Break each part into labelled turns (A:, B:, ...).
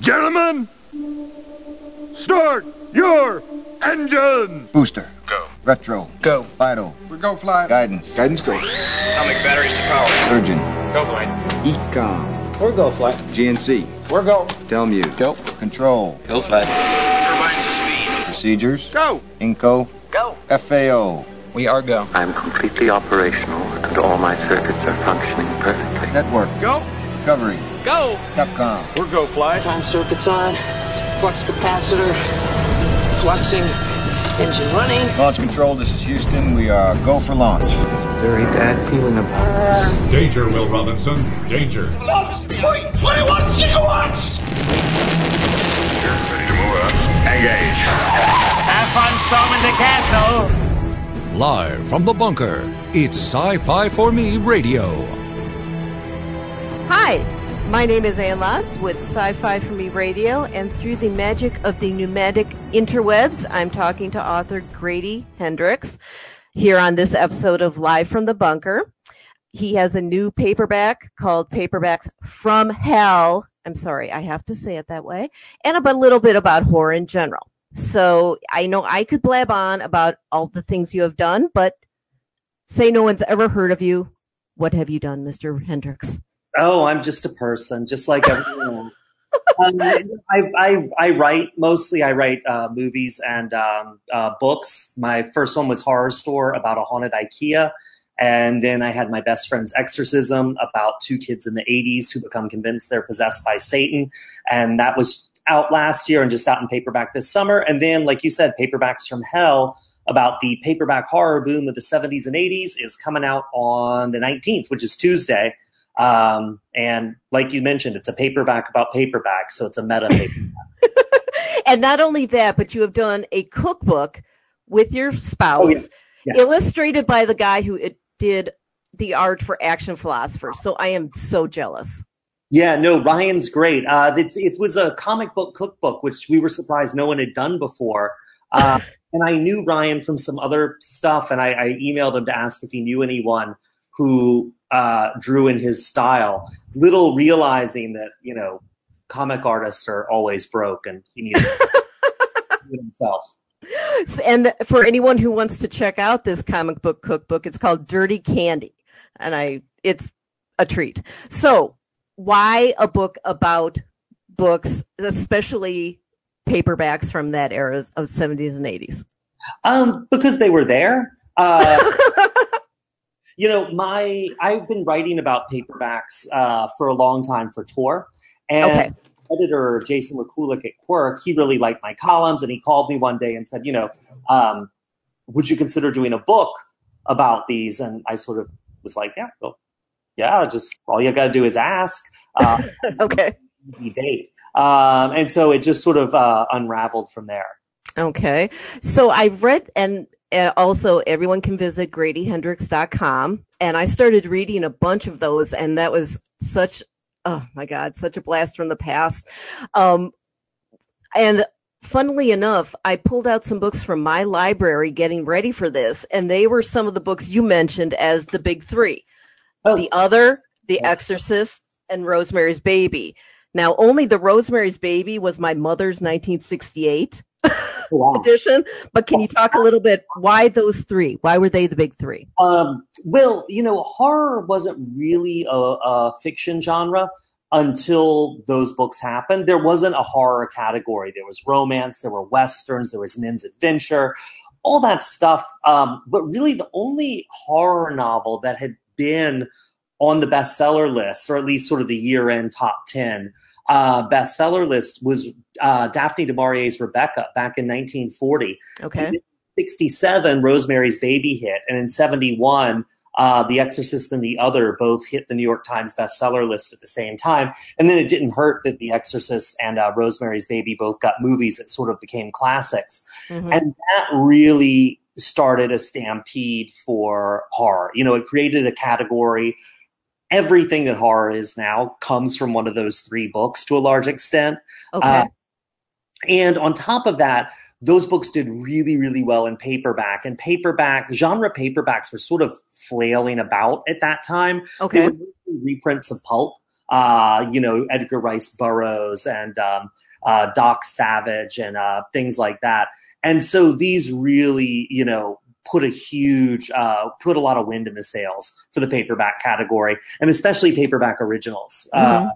A: Gentlemen, start your engine!
B: Booster.
C: Go.
B: Retro.
D: Go.
B: Vital.
D: We go fly.
B: Guidance.
D: Guidance go.
C: Atomic batteries to power.
B: Surgeon.
C: Go flight.
B: Ecom.
D: We're go flight.
B: GNC.
D: We're go.
B: Telmuse.
D: Go.
B: Control.
D: Go flight.
C: Turbine speed.
B: Procedures.
D: Go.
B: Inco.
C: Go.
B: FAO.
D: We are go.
E: I am completely operational and all my circuits are functioning perfectly.
B: Network.
D: Go.
B: Recovery.
D: Go.
B: Capcom.
D: We're go fly.
F: Time circuits on, flux capacitor, fluxing, engine running.
B: Launch control, this is Houston. We are go for launch.
E: Very bad feeling about this.
G: Danger, Will Robinson. Danger.
C: Ready to move up. Engage.
H: Have fun storming the castle.
I: Live from the bunker, it's Sci Fi for Me Radio.
J: Hi, my name is Ann Lobbs with Sci Fi for Me Radio, and through the magic of the pneumatic interwebs, I'm talking to author Grady Hendrix here on this episode of Live from the Bunker. He has a new paperback called Paperbacks from Hell. I'm sorry, I have to say it that way, and a little bit about horror in general. So I know I could blab on about all the things you have done, but say no one's ever heard of you. What have you done, Mr. Hendrix?
K: Oh, I'm just a person, just like everyone um, I, I, I write mostly. I write uh, movies and um, uh, books. My first one was Horrorstör about a haunted IKEA, and then I had my best friend's Exorcism about two kids in the 80s who become convinced they're possessed by Satan, and that was out last year and just out in paperback this summer. And then, like you said, Paperbacks from Hell about the paperback horror boom of the 70s and 80s is coming out on the 19th, which is Tuesday. Um, and like you mentioned, it's a paperback about paperback, so it's a meta paperback.
J: and not only that, but you have done a cookbook with your spouse,
K: Oh, yeah. Yes.
J: illustrated by the guy who it did the art for Action Philosophers. So I am so jealous.
K: Yeah, no, Ryan's great. Uh, it's, it was a comic book cookbook, which we were surprised no one had done before. Uh, and I knew Ryan from some other stuff, and I, I emailed him to ask if he knew anyone who uh, drew in his style, little realizing that, you know, comic artists are always broke and he needed to do it himself.
J: And for anyone who wants to check out this comic book cookbook, it's called Dirt Candy, and I it's a treat. So, why a book about books, especially paperbacks from that era of 70s and 80s?
K: Um, because they were there. Uh, you know, my I've been writing about paperbacks uh, for a long time for Tor, and
J: Okay.
K: editor Jason Rekulak at Quirk, he really liked my columns, and he called me one day and said, you know, um, would you consider doing a book about these? And I sort of was like, yeah, well, yeah, just all you got to do is ask. Uh,
J: okay.
K: debate. Um, and so it just sort of uh, unraveled from there.
J: Okay. So I've read, and also everyone can visit gradyhendrix.com. And I started reading a bunch of those, and that was such, oh my God, such a blast from the past. Um, and funnily enough, I pulled out some books from my library getting ready for this, and they were some of the books you mentioned as the big three The Other, The Exorcist, and Rosemary's Baby. Now, only The Rosemary's Baby was my mother's 1968 edition, but can you talk a little bit why those three? Why were they the big three?
K: Um, well, you know, horror wasn't really a, a fiction genre until those books happened. There wasn't a horror category. There was romance, there were westerns, there was men's adventure, all that stuff. Um, but really, the only horror novel that had been on the bestseller list, or at least sort of the year-end top ten uh, bestseller list, was uh, Daphne du Maurier's Rebecca back in 1940.
J: Okay.
K: 67, Rosemary's Baby hit, and in 71, uh, The Exorcist and The Other both hit the New York Times bestseller list at the same time. And then it didn't hurt that The Exorcist and uh, Rosemary's Baby both got movies that sort of became classics.
J: Mhm.
K: And that really started a stampede for horror. You know, it created a category. Everything that horror is now comes from one of those three books to a large extent.
J: Okay.
K: Uh, and on top of that, those books did really, really well in paperback. And paperback, genre paperbacks were sort of flailing about at that time.
J: Okay.
K: They were reprints of pulp. uh, you know, Edgar Rice Burroughs and um, uh, Doc Savage and uh, things like that. And so these really, you know, put a huge, uh, put a lot of wind in the sails for the paperback category, and especially paperback originals. Uh,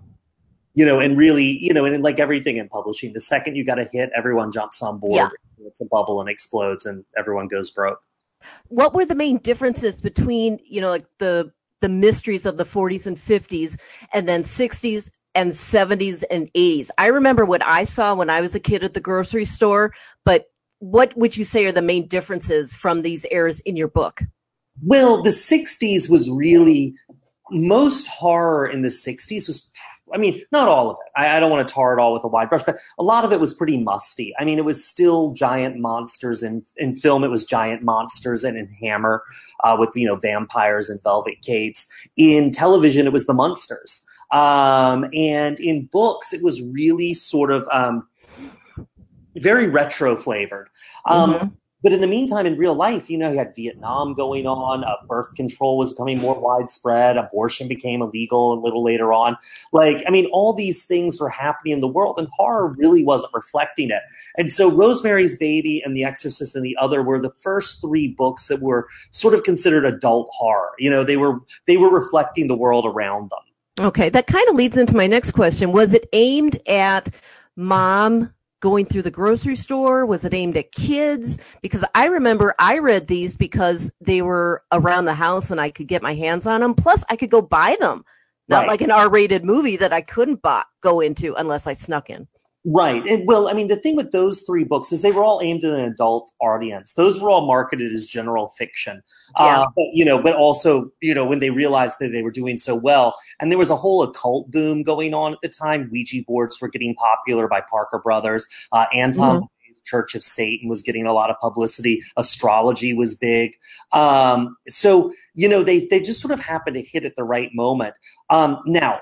K: you know, and really, you know, and like everything in publishing, the second you got a hit, everyone jumps on board.
J: Yeah.
K: It's a bubble and explodes, and everyone goes broke.
J: What were the main differences between, you know, like the the mysteries of the 40s and 50s and then 60s and 70s and 80s? I remember what I saw when I was a kid at the grocery store, but what would you say are the main differences from these eras in your book?
K: Well, the 60s was really most horror in the 60s was I mean, not all of it. I, I don't want to tar it all with a wide brush, but a lot of it was pretty musty. I mean, it was still giant monsters in in film. It was giant monsters, and in Hammer, uh, with you know vampires and velvet capes. In television, it was the monsters, um, and in books, it was really sort of um, very retro flavored. Um,
J: Mhm.
K: But in the meantime, in real life, you know, you had Vietnam going on, uh, birth control was becoming more widespread, abortion became illegal a little later on. Like, I mean, all these things were happening in the world, and horror really wasn't reflecting it. And so, Rosemary's Baby and The Exorcist and the Other were the first three books that were sort of considered adult horror. You know, they were they were reflecting the world around them.
J: Okay, that kind of leads into my next question. Was it aimed at mom going through the grocery store? Was it aimed at kids? Because I remember I read these because they were around the house and I could get my hands on them. Plus, I could go buy them. Not
K: Right.
J: like an R-rated movie that I couldn't buy, go into unless I snuck in.
K: Right. And well, I mean, the thing with those three books is they were all aimed at an adult audience. Those were all marketed as general fiction.
J: Yeah.
K: Uh, but, you know, but also, you know, when they realized that they were doing so well, and there was a whole occult boom going on at the time. Ouija boards were getting popular by Parker Brothers. Uh, Anton
J: Mhm.
K: Church of Satan was getting a lot of publicity. Astrology was big. Um, so, you know, they, they just sort of happened to hit at the right moment. Um, now,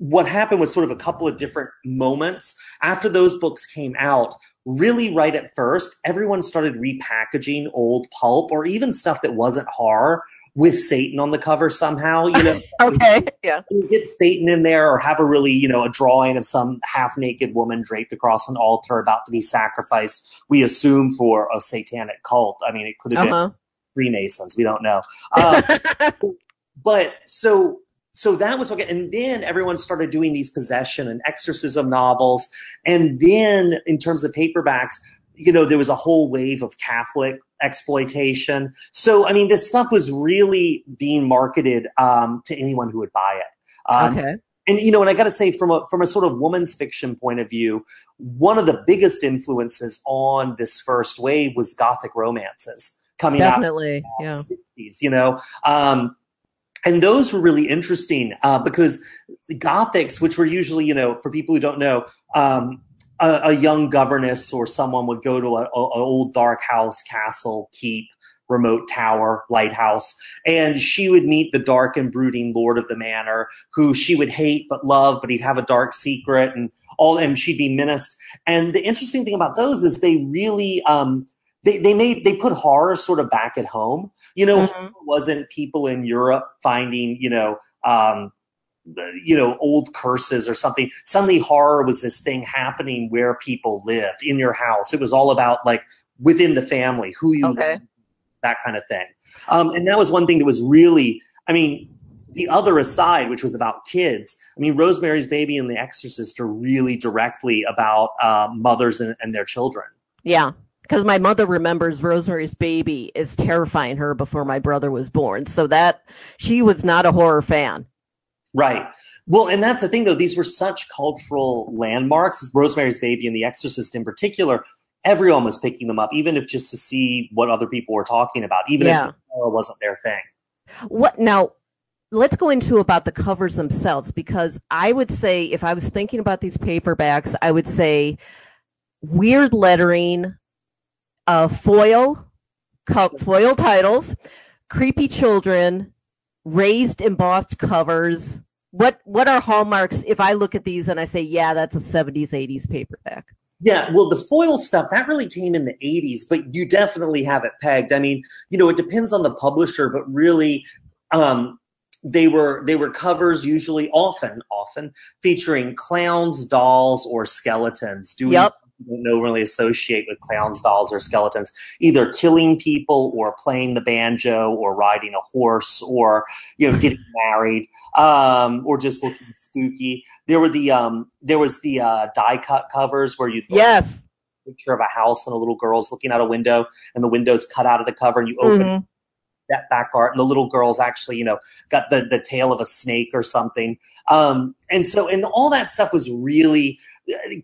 K: what happened was sort of a couple of different moments after those books came out really right at first everyone started repackaging old pulp or even stuff that wasn't horror with satan on the cover somehow you know
J: Okay, yeah.
K: get satan in there or have a really you know a drawing of some half naked woman draped across an altar about to be sacrificed we assume for a satanic cult i mean it could have been
J: Uh-huh.
K: freemasons we don't know um, but so so that was okay and then everyone started doing these possession and exorcism novels and then in terms of paperbacks you know there was a whole wave of catholic exploitation so i mean this stuff was really being marketed um, to anyone who would buy it um,
J: okay.
K: and you know, and I got to say, from a from a sort of woman's fiction point of view, one of the biggest influences on this first wave was Gothic romances coming out
J: Definitely. Yeah.
K: 60s, you know. Um, and those were really interesting uh, because Gothics, which were usually, you know, for people who don't know, um, a, a young governess or someone would go to an old dark house, castle, keep, remote tower, lighthouse, and she would meet the dark and brooding lord of the manor, who she would hate but love, but he'd have a dark secret, and all, and she'd be menaced. And the interesting thing about those is they really. Um, they, they made they put horror sort of back at home. You know,
J: Mhm.
K: horror wasn't people in Europe finding you know um, you know old curses or something. Suddenly, horror was this thing happening where people lived in your house. It was all about like within the family, who you
J: Okay.
K: loved, that kind of thing. Um, and that was one thing that was really, I mean, the other aside, which was about kids. I mean, Rosemary's Baby and The Exorcist are really directly about uh, mothers and, and their children.
J: Yeah, because my mother remembers Rosemary's Baby is terrifying her before my brother was born. So that she was not a horror fan.
K: Right. Well, and that's the thing, though. These were such cultural landmarks, Rosemary's Baby and The Exorcist in particular. Everyone was picking them up, even if just to see what other people were talking about, even
J: Yeah.
K: if horror wasn't their thing.
J: What now? Let's go into about the covers themselves because I would say if I was thinking about these paperbacks, I would say weird lettering, uh, foil, foil titles, creepy children, raised embossed covers. What what are hallmarks? If I look at these and I say, yeah, that's a '70s '80s paperback.
K: Yeah, well, the foil stuff that really came in the '80s, but you definitely have it pegged. I mean, you know, it depends on the publisher, but really, um, they were they were covers usually often often featuring clowns, dolls, or skeletons doing
J: Yep.
K: Don't know really associate with clowns, dolls, or skeletons, either killing people or playing the banjo or riding a horse or you know getting married um, or just looking spooky. There were the um, there was the uh, die cut covers where you
J: Yes.
K: picture of a house and a little girl's looking out a window and the window's cut out of the cover and you open
J: Mhm.
K: that back art and the little girl's actually you know got the the tail of a snake or something um and so and all that stuff was really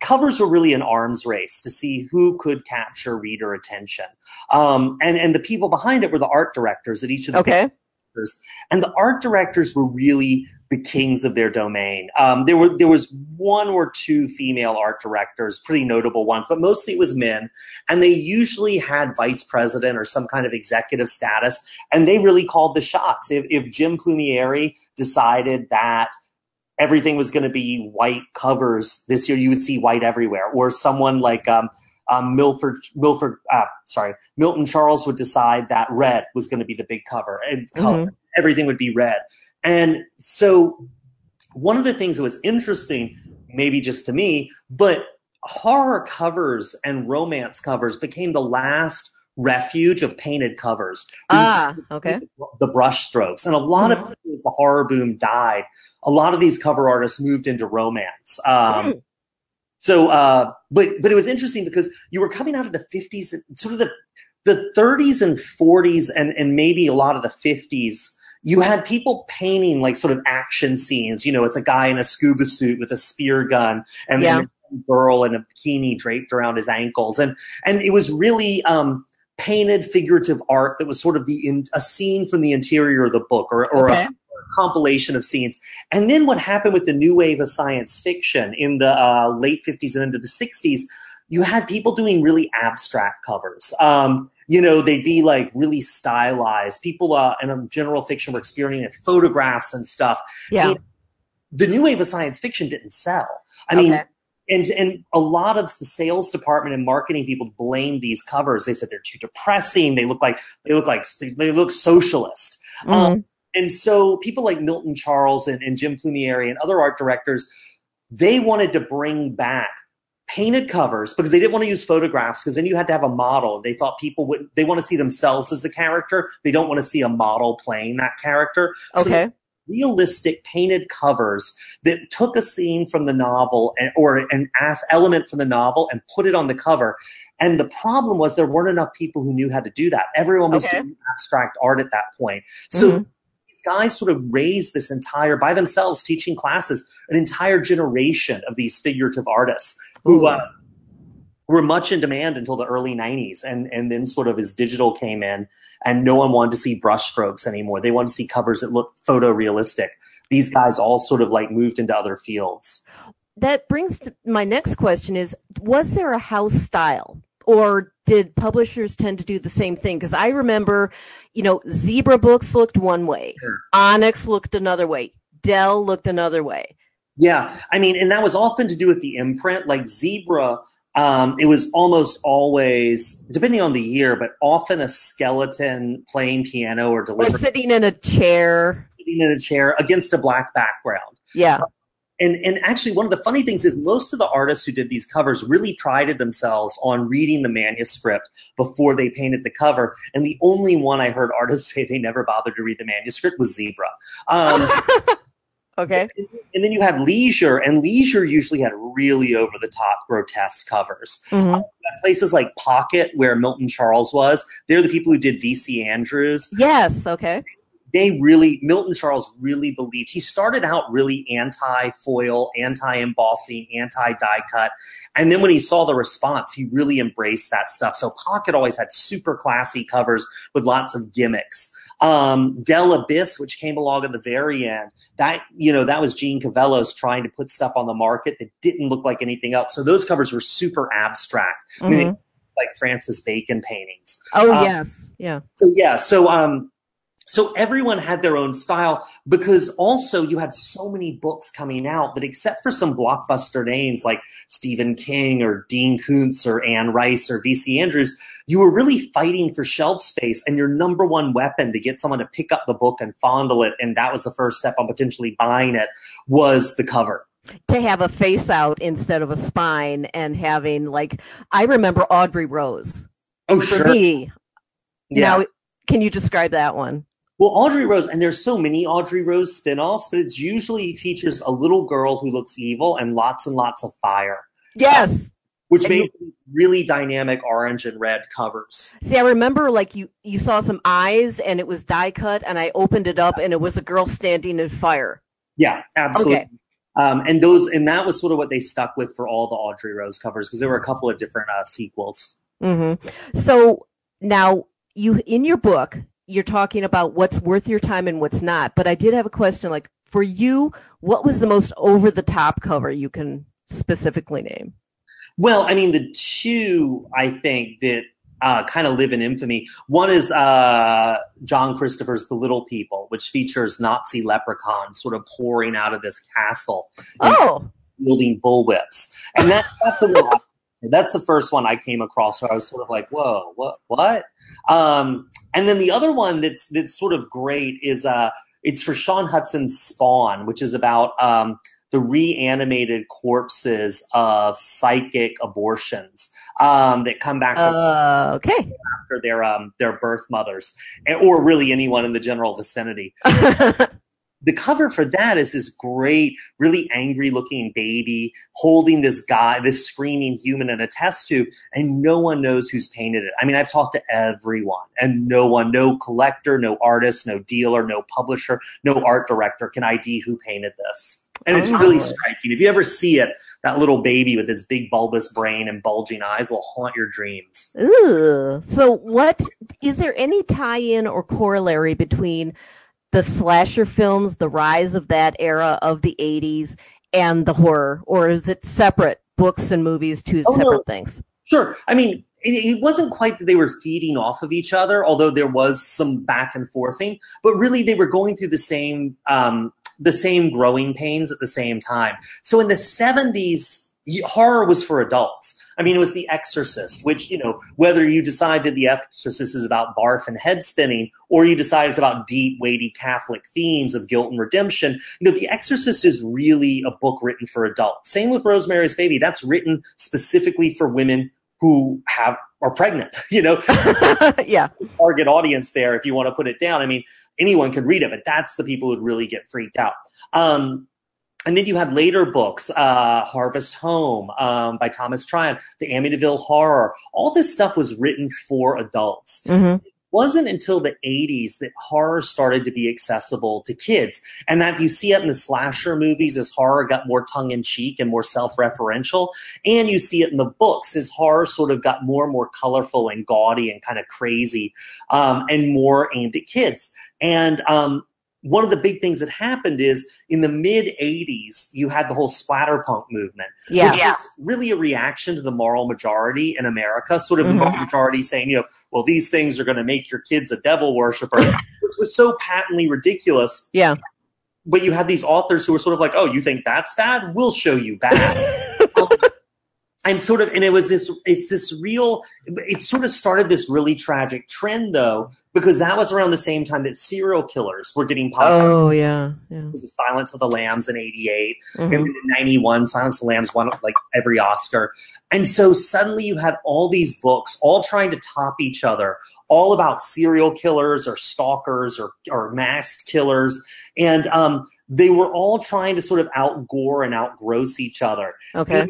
K: covers were really an arms race to see who could capture reader attention um and and the people behind it were the art directors at each of the
J: Okay.
K: directors. and the art directors were really the kings of their domain. Um, there were there was one or two female art directors, pretty notable ones, but mostly it was men, and they usually had vice president or some kind of executive status, and they really called the shots. If, if Jim Plumeri decided that everything was going to be white covers this year, you would see white everywhere, or someone like um, um, Milford, Milford, uh, sorry, Milton Charles would decide that red was going to be the big cover and color. Everything would be red. And so one of the things that was interesting, maybe just to me, but horror covers and romance covers became the last refuge of painted covers.
J: Ah, okay.
K: The brush strokes. And a lot of
J: Mhm.
K: as the horror boom died, a lot of these cover artists moved into romance. Um, so, uh, but but it was interesting because you were coming out of the fifties, sort of the the thirties and forties, and and maybe a lot of the fifties. You had people painting like sort of action scenes. You know, it's a guy in a scuba suit with a spear gun, and
J: Yeah.
K: then a girl in a bikini draped around his ankles, and and it was really. Um, painted figurative art that was sort of the in, a scene from the interior of the book or, or
J: Okay.
K: a compilation of scenes. And then what happened with the new wave of science fiction in the uh, late 50s and into the 60s, you had people doing really abstract covers. Um, you know, they'd be like really stylized. People uh, in general fiction were experimenting with photographs and stuff.
J: Yeah.
K: And the new wave of science fiction didn't sell. I mean, and and a lot of the sales department and marketing people blamed these covers. They said they're too depressing. They look like they look like they look socialist.
J: Mhm.
K: Um, and so people like Milton Charles and, and Jim Plumeri and other art directors, they wanted to bring back painted covers because they didn't want to use photographs because then you had to have a model. They thought people would they want to see themselves as the character. They don't want to see a model playing that character. So
J: Okay.
K: realistic painted covers that took a scene from the novel and, or an element from the novel and put it on the cover. And the problem was there weren't enough people who knew how to do that. Everyone was
J: Okay.
K: doing abstract art at that point. So
J: Mhm.
K: Guys sort of raised this entire, by themselves, teaching classes, an entire generation of these figurative artists who uh, were much in demand until the early 90s. And, and then sort of as digital came in and no one wanted to see brushstrokes anymore. They wanted to see covers that looked photorealistic. These guys all sort of like moved into other fields.
J: That brings to my next question is was there a house style or did publishers tend to do the same thing because I remember, you know, Zebra Books looked one way,
K: Sure.
J: Onyx looked another way, Dell looked another way.
K: Yeah, I mean, and that was often to do with the imprint. Like Zebra, um, it was almost always, depending on the year, but often a skeleton playing piano or
J: Or sitting in a chair.
K: sitting in a chair against a black background.
J: Yeah.
K: And and actually, one of the funny things is most of the artists who did these covers really prided themselves on reading the manuscript before they painted the cover. And the only one I heard artists say they never bothered to read the manuscript was Zebra. Um,
J: Okay.
K: and then you had Leisure, and Leisure usually had really over the top, grotesque covers.
J: Mhm.
K: Places like Pocket, where Milton Charles was, they're the people who did VC Andrews.
J: Yes. Okay.
K: They really, Milton Charles really believed. He started out really anti foil, anti embossing, anti die cut. And then when he saw the response, he really embraced that stuff. So Pocket always had super classy covers with lots of gimmicks. Um, Dell Abyss, which came along at the very end, that you know that was Jeanne Cavelos trying to put stuff on the market that didn't look like anything else. So those covers were super abstract, I mean,
J: Mhm.
K: looked like Francis Bacon paintings.
J: Oh
K: Uh,
J: yes. Yeah.
K: So yeah, so um, so everyone had their own style because also you had so many books coming out that except for some blockbuster names like Stephen King or Dean Koontz or Anne Rice or VC Andrews, you were really fighting for shelf space and your number one weapon to get someone to pick up the book and fondle it. And that was the first step on potentially buying it was the cover
J: to have a face out instead of a spine and having like I remember Audrey Rose.
K: Oh,
J: For
K: sure.
J: me.
K: Yeah.
J: Now, can you describe that one?
K: Well, Audrey Rose, and there's so many Audrey Rose spin-offs, but it usually features a little girl who looks evil and lots and lots of fire,
J: Yes.
K: which
J: And
K: made really dynamic orange and red covers.
J: See, I remember like you you saw some eyes and it was die cut and I opened it up and it was a girl standing in fire.
K: Yeah, absolutely.
J: Okay.
K: Um, and those, and that was sort of what they stuck with for all the Audrey Rose covers because there were a couple of different uh, sequels.
J: hmm So now you in your book you're talking about what's worth your time and what's not. But I did have a question like for you, what was the most over the top cover you can specifically name?
K: Well, I mean, the two I think that uh, kind of live in infamy. One is uh, John Christopher's The Little People, which features Nazi leprechauns sort of pouring out of this castle.
J: Oh,
K: wielding bullwhips, and that, that's a real. That's the first one I came across where I was sort of like, "Whoa, what, what?" Um, and then the other one that's that's sort of great is uh, it's for Shaun Hutson's Spawn, which is about um, the reanimated corpses of psychic abortions um, that come back
J: uh, okay.
K: after their um, their birth mothers, or really anyone in the general vicinity the cover for that is this great, really angry looking baby holding this guy, this screaming human in a test tube, and no one knows who's painted it. I mean, I've talked to everyone, and no one, no collector, no artist, no dealer, no publisher, no art director can ID who painted this. And it's oh. really
J: Oh.
K: striking. If you ever see it, that little baby with its big bulbous brain and bulging eyes will haunt your dreams.
J: Ooh. So what is there any tie-in or corollary between the slasher films, the rise of that era of the 80s and the horror or is it separate books and movies two
K: Oh, no.
J: separate things?
K: Sure. I mean, it, it wasn't quite that they were feeding off of each other, although there was some back and forthing. But really, they were going through the same um, the same growing pains at the same time. So in the seventies, horror was for adults. I mean, it was The Exorcist, which you know, whether you decide that The Exorcist is about barf and head spinning, or you decide it's about deep, weighty Catholic themes of guilt and redemption, you know, The Exorcist is really a book written for adults. Same with Rosemary's Baby. That's written specifically for women who have are pregnant. You know,
J: yeah.
K: target audience there. If you want to put it down, I mean, anyone could read it, but that's the people who'd really get freaked out. Um, and then you had later books, uh, Harvest Home um, by Thomas Tryon, The Amityville Horror. All this stuff was written for adults
J: Mhm.
K: wasn't until the 80s that horror started to be accessible to kids. And that you see it in the slasher movies as horror got more tongue in cheek and more self referential. And you see it in the books as horror sort of got more and more colorful and gaudy and kind of crazy um, and more aimed at kids. And um, one of the big things that happened is in the mid 80s, you had the whole splatterpunk movement
J: Yeah.
K: which was really a reaction to the moral majority in America, sort of the
J: Mhm.
K: moral majority saying, you know, well, these things are going to make your kids a devil worshiper, which was so patently ridiculous.
J: Yeah.
K: But you had these authors who were sort of like, oh, you think that's bad? We'll show you bad. And sort of, and it was this, it's this real, it sort of started this really tragic trend though, because that was around the same time that serial killers were getting popular.
J: Oh yeah. Yeah.
K: It was the Silence of the Lambs in 88.
J: Mhm.
K: And then in 91, Silence of the Lambs won like every Oscar. And so suddenly you had all these books all trying to top each other, all about serial killers or stalkers or, or masked killers. And um, they were all trying to sort of outgore and outgross each other.
J: Okay.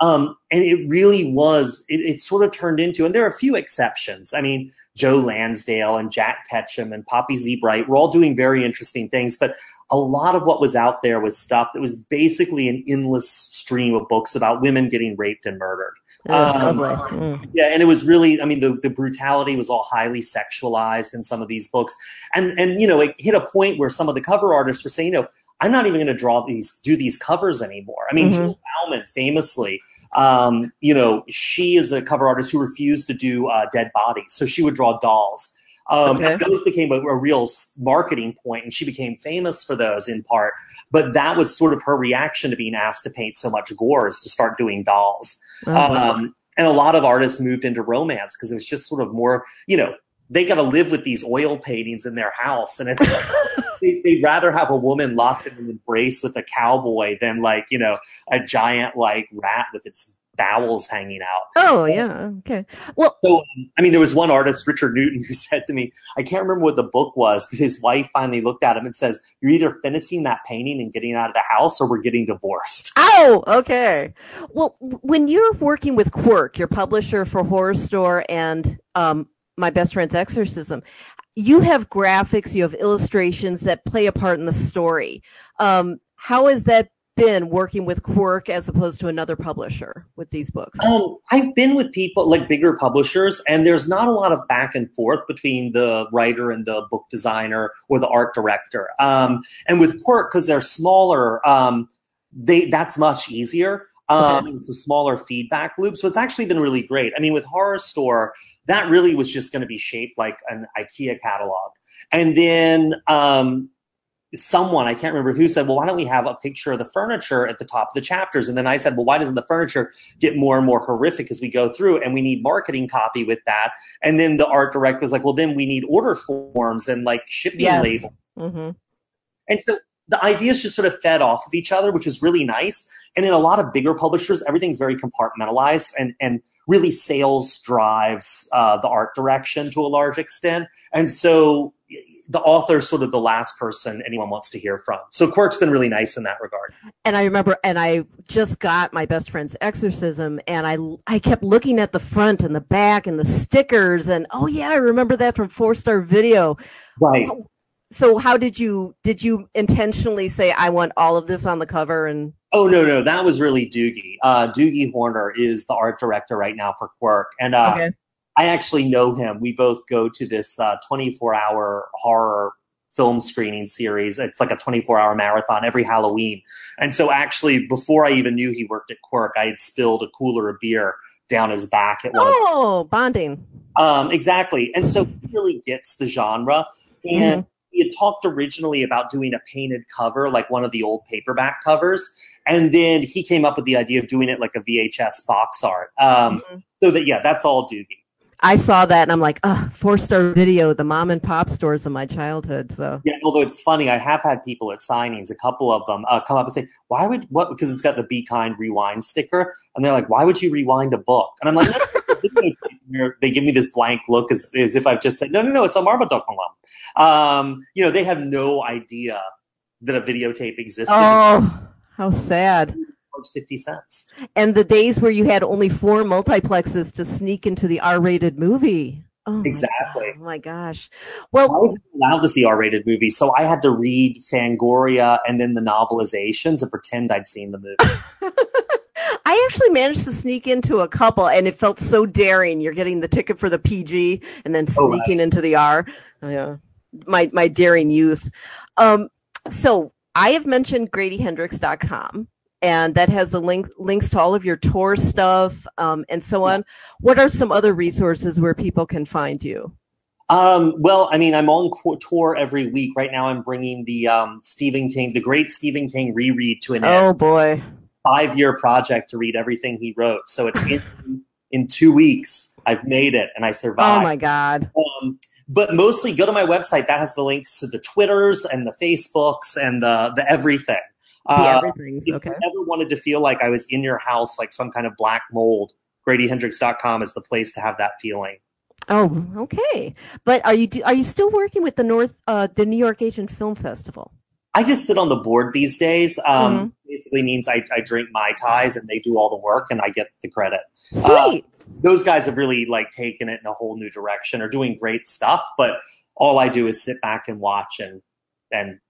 K: Um, and it really was, it, it sort of turned into, and there are a few exceptions. I mean, Joe Lansdale and Jack Ketchum and Poppy Z. Brite were all doing very interesting things, but a lot of what was out there was stuff that was basically an endless stream of books about women getting raped and murdered.
J: Oh,
K: Um,
J: boy. Mm.
K: Yeah, and it was really, I mean, the, the brutality was all highly sexualized in some of these books. And, and, you know, it hit a point where some of the cover artists were saying, you know, I'm not even going to draw these, do these covers anymore. I mean,
J: Mhm.
K: Jill Bauman famously, um, you know, she is a cover artist who refused to do uh, dead bodies. So she would draw dolls. Um,
J: Okay.
K: and those became a, a real marketing point, and she became famous for those in part. But that was sort of her reaction to being asked to paint so much gore is to start doing dolls.
J: Oh, wow.
K: Um, and a lot of artists moved into romance because it was just sort of more, you know, they got to live with these oil paintings in their house, and it's they, they'd rather have a woman locked in an embrace with a cowboy than like you know a giant like rat with its bowels hanging out.
J: oh yeah. Okay. Well,
K: So, um, I mean, there was one artist, Richard Newton, who said to me, I can't remember what the book was, because his wife finally looked at him and says, You're either finishing that painting and getting out of the house, or we're getting divorced.
J: Oh, okay. Well, when you're working with Quirk, your publisher for Horrorstör and um, My Best Friend's Exorcism, you have graphics, you have illustrations that play a part in the story. Um, how has that been working with Quirk as opposed to another publisher with these books?
K: Um, I've been with people like bigger publishers, and there's not a lot of back and forth between the writer and the book designer or the art director. Um, and with Quirk, because they're smaller, um, they that's much easier. Um, It's a smaller feedback loop, so it's actually been really great. I mean, with Horrorstör, that really was just going to be shaped like an IKEA catalog, and then um, someone I can't remember who said, "Well, why don't we have a picture of the furniture at the top of the chapters?" And then I said, "Well, why doesn't the furniture get more and more horrific as we go through? And we need marketing copy with that." And then the art director was like, "Well, then we need order forms and like shipping
J: Yes.
K: labels."
J: hmm
K: And so the ideas just sort of fed off of each other, which is really nice. And in a lot of bigger publishers, everything's very compartmentalized and, and really sales drives uh, the art direction to a large extent. And so the author's sort of the last person anyone wants to hear from. So Quirk's been really nice in that regard.
J: And I remember, and I just got my best friend's exorcism, and I I kept looking at the front and the back and the stickers, and oh yeah, I remember that from Four Star Video.
K: Right.
J: So how did you did you intentionally say I want all of this on the cover and
K: Oh no, no, that was really Doogie. Uh, Doogie Horner is the art director right now for Quirk, and uh,
J: okay
K: I actually know him. We both go to this uh, 24 hour horror film screening series. It's like a 24 hour marathon every Halloween. And so, actually, before I even knew he worked at Quirk, I had spilled a cooler of beer down his back at one
J: oh bonding
K: um, exactly. And so he really gets the genre. And he had talked originally about doing a painted cover, like one of the old paperback covers. And then he came up with the idea of doing it like a VHS box art. Um,
J: Mhm.
K: So that, yeah, that's all Doogie.
J: I saw that and I'm like oh Four Star Video the mom and pop stores of my childhood so
K: Yeah, although it's funny, I have had people at signings, a couple of them, uh, come up and say, "Why would what?" Because it's got the "Be Kind" rewind sticker, and they're like, "Why would you rewind a book?" And I'm like, "No, it's a videotape." And they give me this blank look as, as if I've just said, "No, no, no, it's a Marmaduke Um, you know, they have no idea that a videotape existed.
J: oh how sad
K: fifty cents.
J: and the days where you had only four multiplexes to sneak into the R-rated movie oh
K: Exactly.
J: God. oh my gosh Well, I
K: wasn't allowed to see R-rated movies, so I had to read Fangoria and then the novelizations and pretend I'd seen the movie.
J: I actually managed to sneak into a couple, and it felt so daring. You're getting the ticket for the PG and then
K: Oh,
J: sneaking into the R. Yeah, my my daring youth. Um, so I have mentioned GradyHendrix.com, and that has a link links to all of your tour stuff um, and so on. What are some other resources where people can find you?
K: Um, well, I mean, I'm on tour every week. Right now, I'm bringing the um, Stephen King, the great Stephen King reread to an
J: Oh
K: end.
J: Oh boy,
K: Five year project to read everything he wrote. So it's in, in two weeks. I've made it and I survived.
J: oh my God.
K: Um, but mostly go to my website. That has the links to the Twitters and the Facebooks and the, the everything.
J: The
K: Uh,
J: everything's
K: if you ever wanted to feel like I was in your house, like some kind of black mold, GradyHendrix.com is the place to have that feeling.
J: Oh, okay. But are you are you still working with the North uh, the New York Asian Film Festival?
K: I just sit on the board these days. Um,
J: Mhm.
K: Basically means I, I drink my ties and they do all the work and I get the credit. Uh, Those guys have really like taken it in a whole new direction. Are doing great stuff, but all I do is sit back and watch and and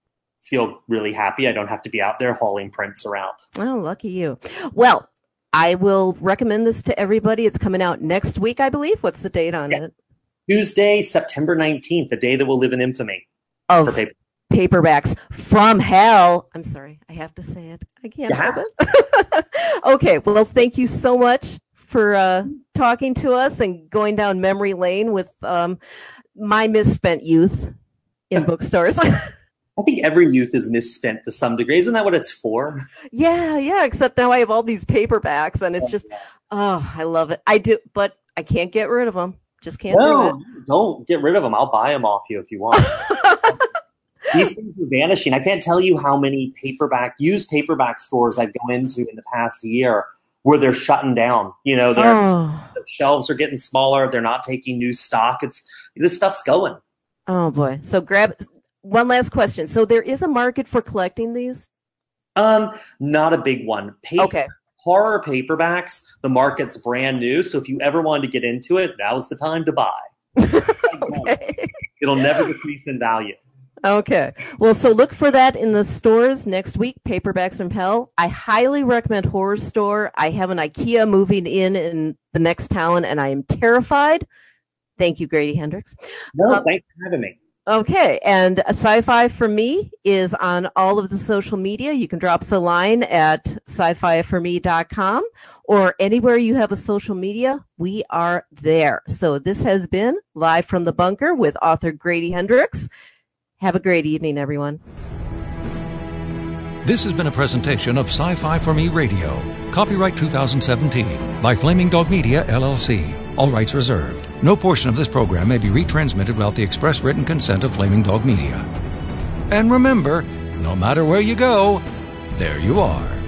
K: feel really happy. I don't have to be out there hauling prints around.
J: Oh, lucky you. Well, I will recommend this to everybody. It's coming out next week, I believe. What's the date on
K: Yeah.
J: it?
K: Tuesday, September nineteenth, the day that will live in infamy
J: Of
K: paper.
J: Paperbacks from hell. I'm sorry, I have to say it. I can't
K: You
J: help it. okay, well, thank you so much for uh, talking to us and going down memory lane with um, my misspent youth in bookstores.
K: I think every youth is misspent to some degree. Isn't that what it's for?
J: yeah, yeah. Except now I have all these paperbacks, and it's just, oh, I love it. I do, but I can't get rid of them. Just can't do it.
K: No, don't get rid of them. I'll buy them off you if you want. These things are vanishing. I can't tell you how many paperback, used paperback stores I've gone into in the past year where they're shutting down. You know, their
J: Oh,
K: the shelves are getting smaller. They're not taking new stock. It's this stuff's going.
J: oh boy. So grab one last question. So there is a market for collecting these.
K: Um, not a big one. Pa-
J: Okay.
K: Horror paperbacks, the market's brand new. So if you ever wanted to get into it, now's the time to buy.
J: Okay.
K: It'll never decrease in value.
J: Okay. Well, so look for that in the stores next week. Paperbacks from Hell. I highly recommend Horrorstör. I have an IKEA moving in in the next town, and I am terrified. Thank you, Grady Hendrix.
K: No,
J: Uh,
K: thanks for having me.
J: Okay, and sci-fi for me is on all of the social media. You can drop us a line at sci-fi-for-me.com or anywhere you have a social media, we are there. So this has been live from the bunker with author Grady Hendrix. Have a great evening, everyone.
I: This has been a presentation of Sci Fi for Me Radio. Copyright 2017 by Flaming Dog Media, LLC. All rights reserved. No portion of this program may be retransmitted without the express written consent of Flaming Dog Media. And remember, no matter where you go, there you are.